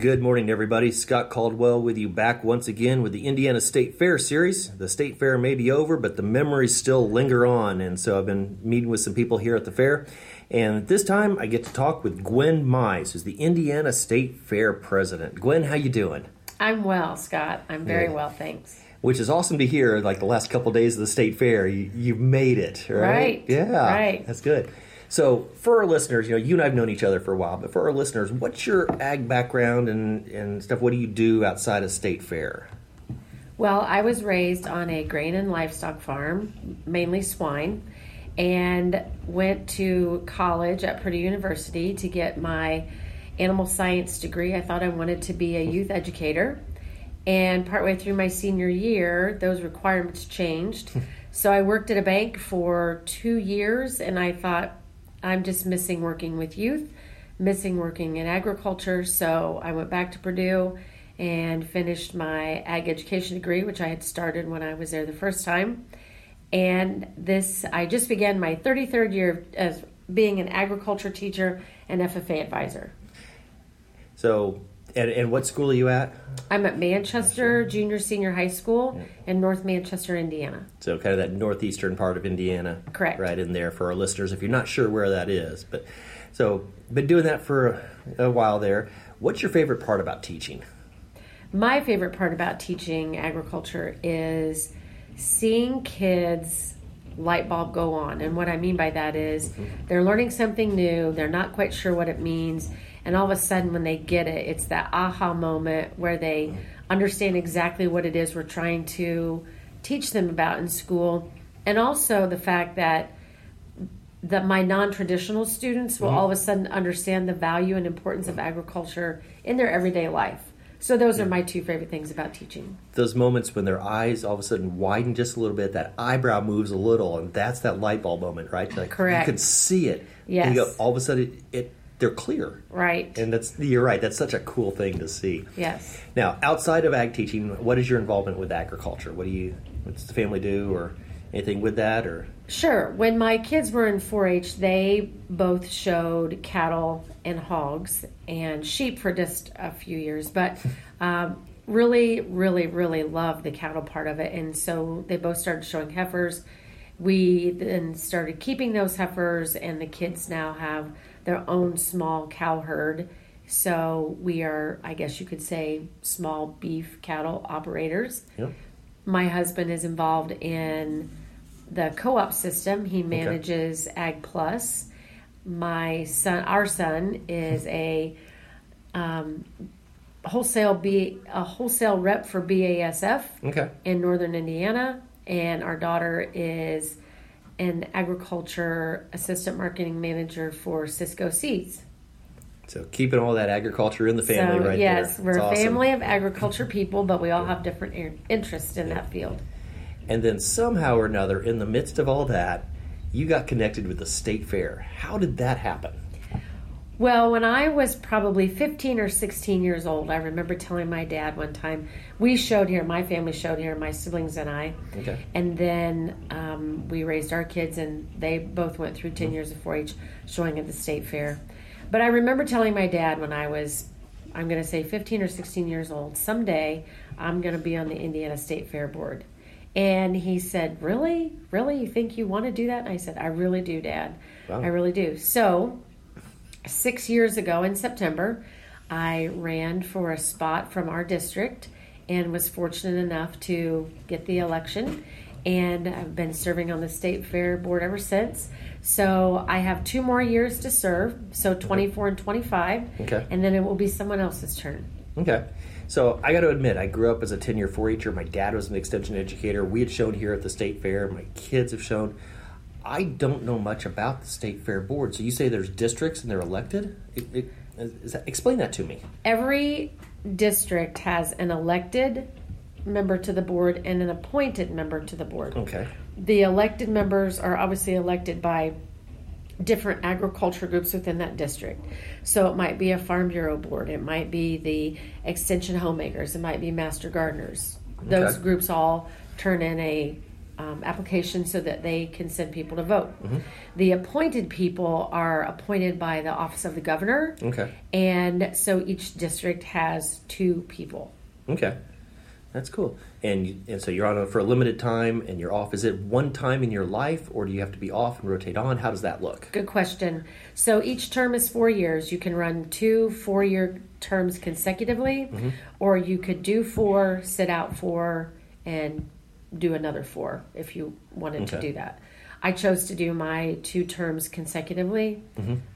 Good morning, everybody. Scott Caldwell with you back once again with the Indiana State Fair series. The State Fair may be over, but the memories still linger on. And so I've been meeting with some people here at the fair. And this time I get to talk with Gwen Mize, who's the Indiana State Fair president. Gwen, how you doing? I'm well, Scott. I'm very yeah. well, thanks. Which is awesome to hear. Like the last couple of days of the State Fair, you, you made it, right? Right. Yeah. Right. That's good. So, for our listeners, you know, you and I have known each other for a while, but for our listeners, what's your ag background and, and stuff? What do you do outside of State Fair? Well, I was raised on a grain and livestock farm, mainly swine, and went to college at Purdue University to get my animal science degree. I thought I wanted to be a youth educator. And partway through my senior year, those requirements changed. so I worked at a bank for two years, and I thought, I'm just missing working with youth, missing working in agriculture. So I went back to Purdue and finished my ag education degree, which I had started when I was there the first time. And this, I just began my 33rd year as being an agriculture teacher and FFA advisor. So, and, and what school are you at? I'm at Manchester Junior Senior High School yeah. in North Manchester, Indiana. So, kind of that northeastern part of Indiana. Correct. Right in there for our listeners if you're not sure where that is. But so, been doing that for a, while there. What's your favorite part about teaching? My favorite part about teaching agriculture is seeing kids light bulb go on. And what I mean by that is mm-hmm. they're learning something new, they're not quite sure what it means and all of a sudden when they get it it's that aha moment where they understand exactly what it is we're trying to teach them about in school and also the fact that that my non-traditional students will mm-hmm. all of a sudden understand the value and importance of agriculture in their everyday life so those yeah. are my two favorite things about teaching. Those moments when their eyes all of a sudden widen just a little bit, that eyebrow moves a little, and that's that light bulb moment, right? Like Correct. You can see it. Yes. And you go, all of a sudden, it, it they're clear. Right. And that's you're right. That's such a cool thing to see. Yes. Now, outside of ag teaching, what is your involvement with agriculture? What do you what's the family do or anything with that or Sure. When my kids were in 4-H, they both showed cattle and hogs and sheep for just a few years, but um, really, really, really loved the cattle part of it, and so they both started showing heifers. We then started keeping those heifers, and the kids now have their own small cow herd. So we are, I guess you could say, small beef cattle operators. Yep. My husband is involved in the co-op system. He manages okay. Ag Plus. My son, our son, is a um, wholesale B, a wholesale rep for BASF okay. in northern Indiana, and our daughter is an agriculture assistant marketing manager for Cisco Seeds. So keeping all that agriculture in the family, so, right yes, there. we're That's a awesome. family of agriculture people, but we all have different interests in yeah. that field. And then somehow or another, in the midst of all that, you got connected with the state fair. How did that happen? Well, when I was probably 15 or 16 years old, I remember telling my dad one time, we showed here, my family showed here, my siblings and I. Okay. And then um, we raised our kids, and they both went through 10 mm-hmm. years of 4 H showing at the state fair. But I remember telling my dad when I was, I'm going to say 15 or 16 years old, someday I'm going to be on the Indiana State Fair Board. And he said, Really? Really? You think you want to do that? And I said, I really do, Dad. Wow. I really do. So six years ago in September, I ran for a spot from our district and was fortunate enough to get the election. And I've been serving on the state fair board ever since. So I have two more years to serve, so 24 and 25. Okay. And then it will be someone else's turn. Okay. So I got to admit, I grew up as a 10 year 4 H'er. My dad was an extension educator. We had shown here at the state fair. My kids have shown. I don't know much about the state fair board. So you say there's districts and they're elected? It, it, that, explain that to me. Every district has an elected member to the board and an appointed member to the board. Okay. The elected members are obviously elected by different agriculture groups within that district. So it might be a farm bureau board, it might be the extension homemakers, it might be master gardeners. Those okay. groups all turn in a um, application so that they can send people to vote. The appointed people are appointed by the office of the governor, Okay. and so each district has two people. Okay. That's cool. And and so you're on for a limited time, and you're off. Is it one time in your life, or do you have to be off and rotate on? How does that look? Good question. So each term is four years. You can run two four year terms consecutively, or you could do four, sit out four, and do another four if you wanted to do that. I chose to do my two terms consecutively.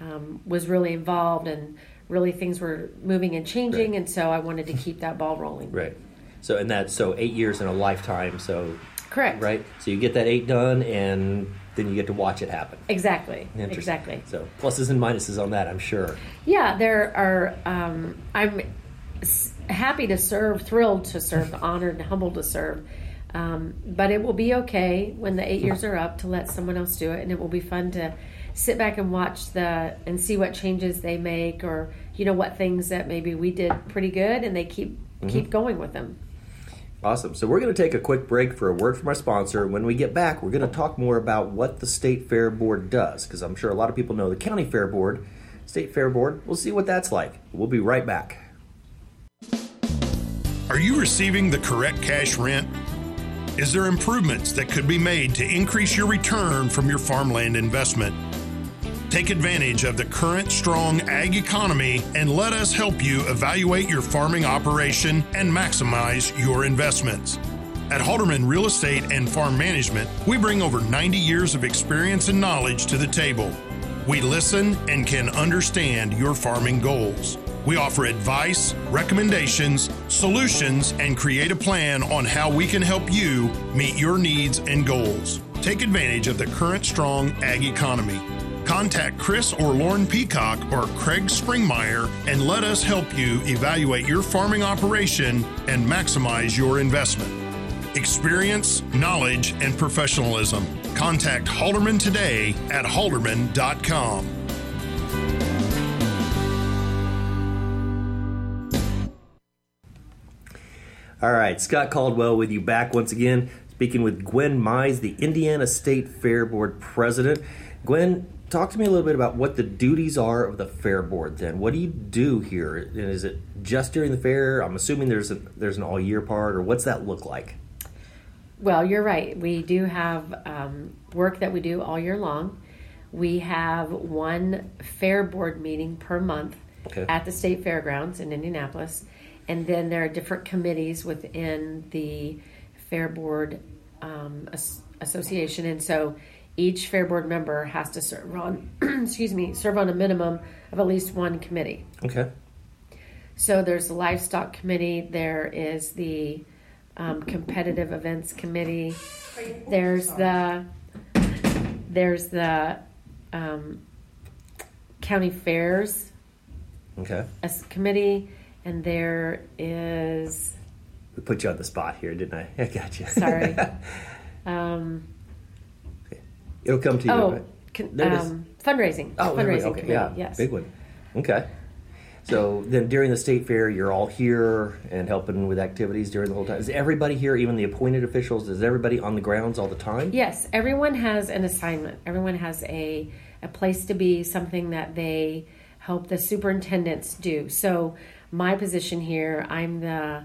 Um, was really involved, and really things were moving and changing, and so I wanted to keep that ball rolling. Right. So and that so eight years in a lifetime. So Correct. right. So you get that eight done, and then you get to watch it happen. Exactly. Exactly. So pluses and minuses on that, I'm sure. Yeah, there are. Um, I'm happy to serve, thrilled to serve, honored and humbled to serve. Um, but it will be okay when the eight years are up to let someone else do it, and it will be fun to sit back and watch the and see what changes they make, or you know what things that maybe we did pretty good, and they keep keep going with them. Awesome. So we're going to take a quick break for a word from our sponsor. When we get back, we're going to talk more about what the State Fair Board does, because I'm sure a lot of people know the County Fair Board, State Fair Board. We'll see what that's like. We'll be right back. Are you receiving the correct cash rent? Is there improvements that could be made to increase your return from your farmland investment? Take advantage of the current strong ag economy and let us help you evaluate your farming operation and maximize your investments. At Halderman Real Estate and Farm Management, we bring over 90 years of experience and knowledge to the table. We listen and can understand your farming goals. We offer advice, recommendations, solutions, and create a plan on how we can help you meet your needs and goals. Take advantage of the current strong ag economy. Contact Chris or Lauren Peacock or Craig Springmeyer and let us help you evaluate your farming operation and maximize your investment. Experience, knowledge, and professionalism. Contact Halderman today at halderman.com. All right, Scott Caldwell with you back once again, speaking with Gwen Mize, the Indiana State Fair Board president. Gwen, talk to me a little bit about what the duties are of the fair board. Then, what do you do here? And is it just during the fair? I'm assuming there's a there's an all year part, or what's that look like? Well, you're right. We do have um, work that we do all year long. We have one fair board meeting per month Okay. at the state fairgrounds in Indianapolis, and then there are different committees within the fair board um, as- association, and so each fair board member has to serve on, excuse me, serve on a minimum of at least one committee. Okay. So there's the livestock committee. There is the um, competitive events committee. There's the there's the um, county fairs Okay. committee, and there is We put you on the spot here, didn't I? I got you. sorry. um, It'll come to you. oh, is. um, fundraising. Oh, fundraising okay, committee. yeah, Yes. big one. Okay. So then during the state fair, you're all here and helping with activities during the whole time. Is everybody here, even the appointed officials, is everybody on the grounds all the time? Yes, everyone has an assignment. Everyone has a a place to be, something that they help the superintendents do. So, my position here, I'm the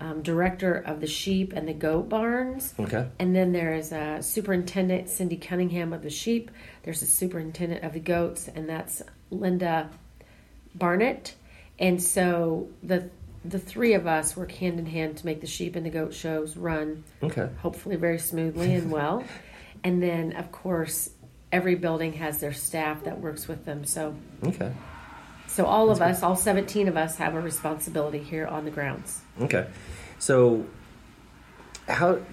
um, director of the sheep and the goat barns. Okay. And then there is a superintendent, Cindy Cunningham of the sheep. There's a superintendent of the goats, and that's Linda Barnett. And so the the three of us work hand in hand to make the sheep and the goat shows run Okay. hopefully very smoothly and well. And then, of course, every building has their staff that works with them. So, Okay. So all of us, all 17 of us, have a responsibility here on the grounds. Okay. So how I'm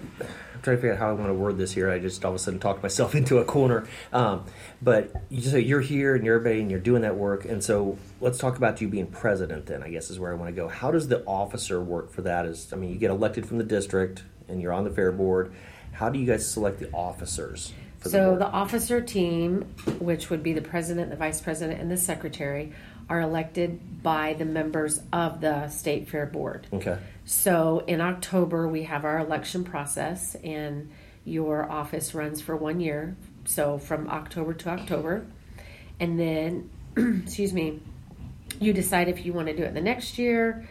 trying to figure out how I want to word this here. I just all of a sudden talked myself into a corner. Um, but you so you're here and you're everybody and you're doing that work. And so let's talk about you being president. Then I guess is where I want to go. How does the officer work for that? Is I mean you get elected from the district and you're on the fair board. How do you guys select the officers? For So board? the officer team, which would be the president, the vice president, and the secretary, are elected by the members of the state fair board. okay. So in October, we have our election process, and your office runs for one year, so from October to October, and then, excuse me, you decide if you want to do it the next year,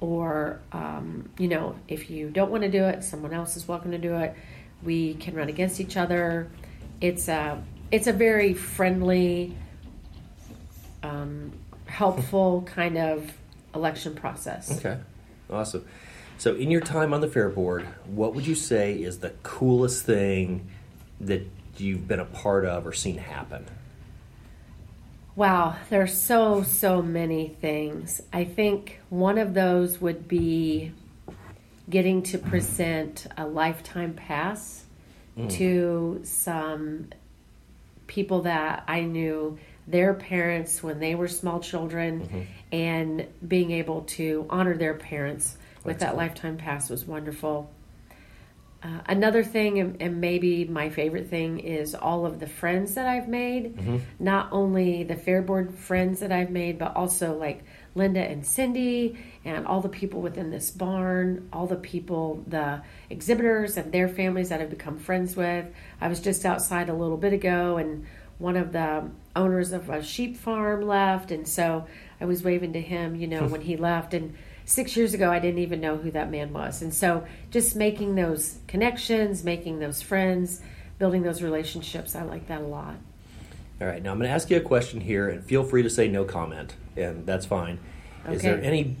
or um, you know, if you don't want to do it, someone else is welcome to do it. We can run against each other. It's a it's a very friendly, um, helpful kind of election process. Okay, awesome. So, in your time on the fair board, what would you say is the coolest thing that you've been a part of or seen happen? Wow, there's so, so many things. I think one of those would be getting to present a lifetime pass mm. to some people that I knew their parents when they were small children mm-hmm. and being able to honor their parents with That's that cool. lifetime pass was wonderful. Uh, another thing, and, and, maybe my favorite thing, is all of the friends that I've made. Mm-hmm. Not only the fair board friends that I've made, but also like Linda and Cindy, and all the people within this barn, all the people, the exhibitors and their families that I've become friends with. I was just outside a little bit ago, and one of the owners of a sheep farm left, and so I was waving to him, you know, when he left, and six years ago, I didn't even know who that man was. And so just making those connections, making those friends, building those relationships, I like that a lot. All right, now I'm going to ask you a question here, and feel free to say no comment, and that's fine. Okay. Is there any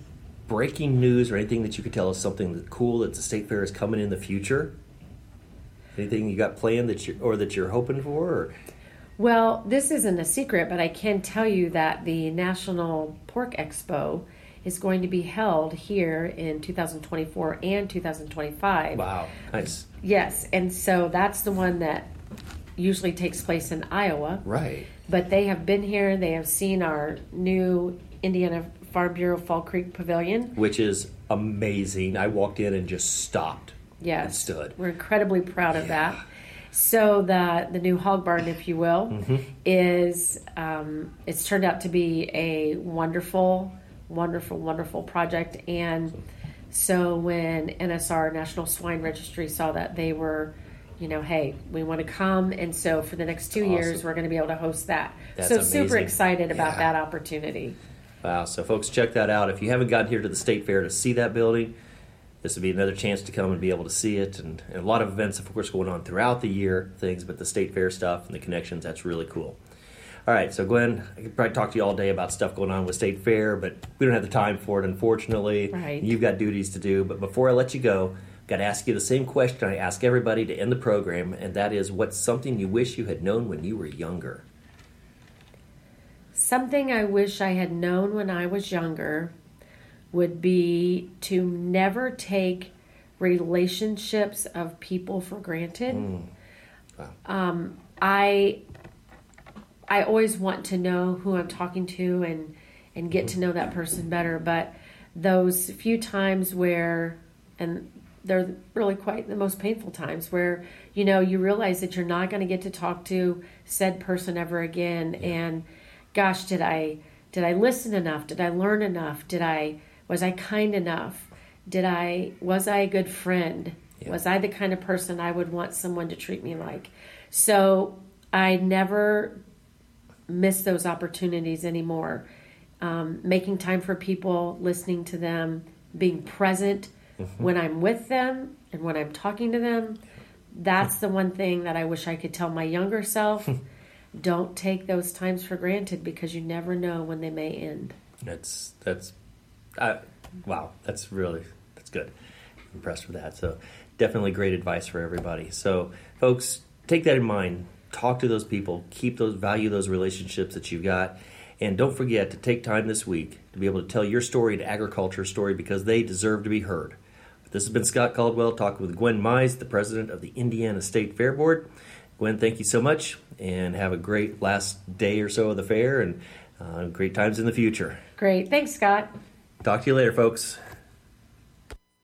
breaking news or anything that you could tell us something cool that the state fair is coming in the future? Anything you got planned that you or that you're hoping for? Or? Well, this isn't a secret, but I can tell you that the National Pork Expo is going to be held here in 2024 and 2025. Wow, nice. Yes, and so that's the one that usually takes place in Iowa. Right. But they have been here, they have seen our new Indiana Farm Bureau Fall Creek Pavilion, which is amazing. I walked in and just stopped. Yes. stood. We're incredibly proud of yeah. that. So the the new hog barn, if you will, mm-hmm. is um, it's turned out to be a wonderful wonderful, wonderful project. And so when NSR, National Swine Registry, saw that, they were, you know, hey, we want to come. And so for the next two awesome. years, we're going to be able to host that. That's so amazing. super excited about yeah. that opportunity. Wow. So, folks, check that out. If you haven't gotten here to the State Fair to see that building, this would be another chance to come and be able to see it. And, and a lot of events, of course, going on throughout the year, things, but the State Fair stuff and the connections, that's really cool. All right, so Gwen, I could probably talk to you all day about stuff going on with State Fair, but we don't have the time for it, unfortunately. Right. You've got duties to do. But before I let you go, I've got to ask you the same question I ask everybody to end the program, and that is what's something you wish you had known when you were younger? Something I wish I had known when I was younger would be to never take relationships of people for granted. Mm. Wow. Um, I I always want to know who I'm talking to and and get to know that person better. But those few times where and they're really quite the most painful times where you know you realize that you're not going to get to talk to said person ever again yeah. and gosh did i did i listen enough did i learn enough did i was i kind enough did i was i a good friend yeah. was i the kind of person i would want someone to treat me like so i never miss those opportunities anymore. Um, making time for people, listening to them, being present mm-hmm. when I'm with them and when I'm talking to them. That's the one thing that I wish I could tell my younger self. Don't take those times for granted because you never know when they may end. That's that's wow. That's really that's good. I'm impressed with that. So definitely great advice for everybody. So folks, take that in mind talk to those people, keep those, value those relationships that you've got. And don't forget to take time this week to be able to tell your story to agriculture story because they deserve to be heard. This has been Scott Caldwell talking with Gwen Mize, the president of the Indiana State Fair Board. Gwen, thank you so much and have a great last day or so of the fair and uh, great times in the future. Great. Thanks, Scott. Talk to you later, folks.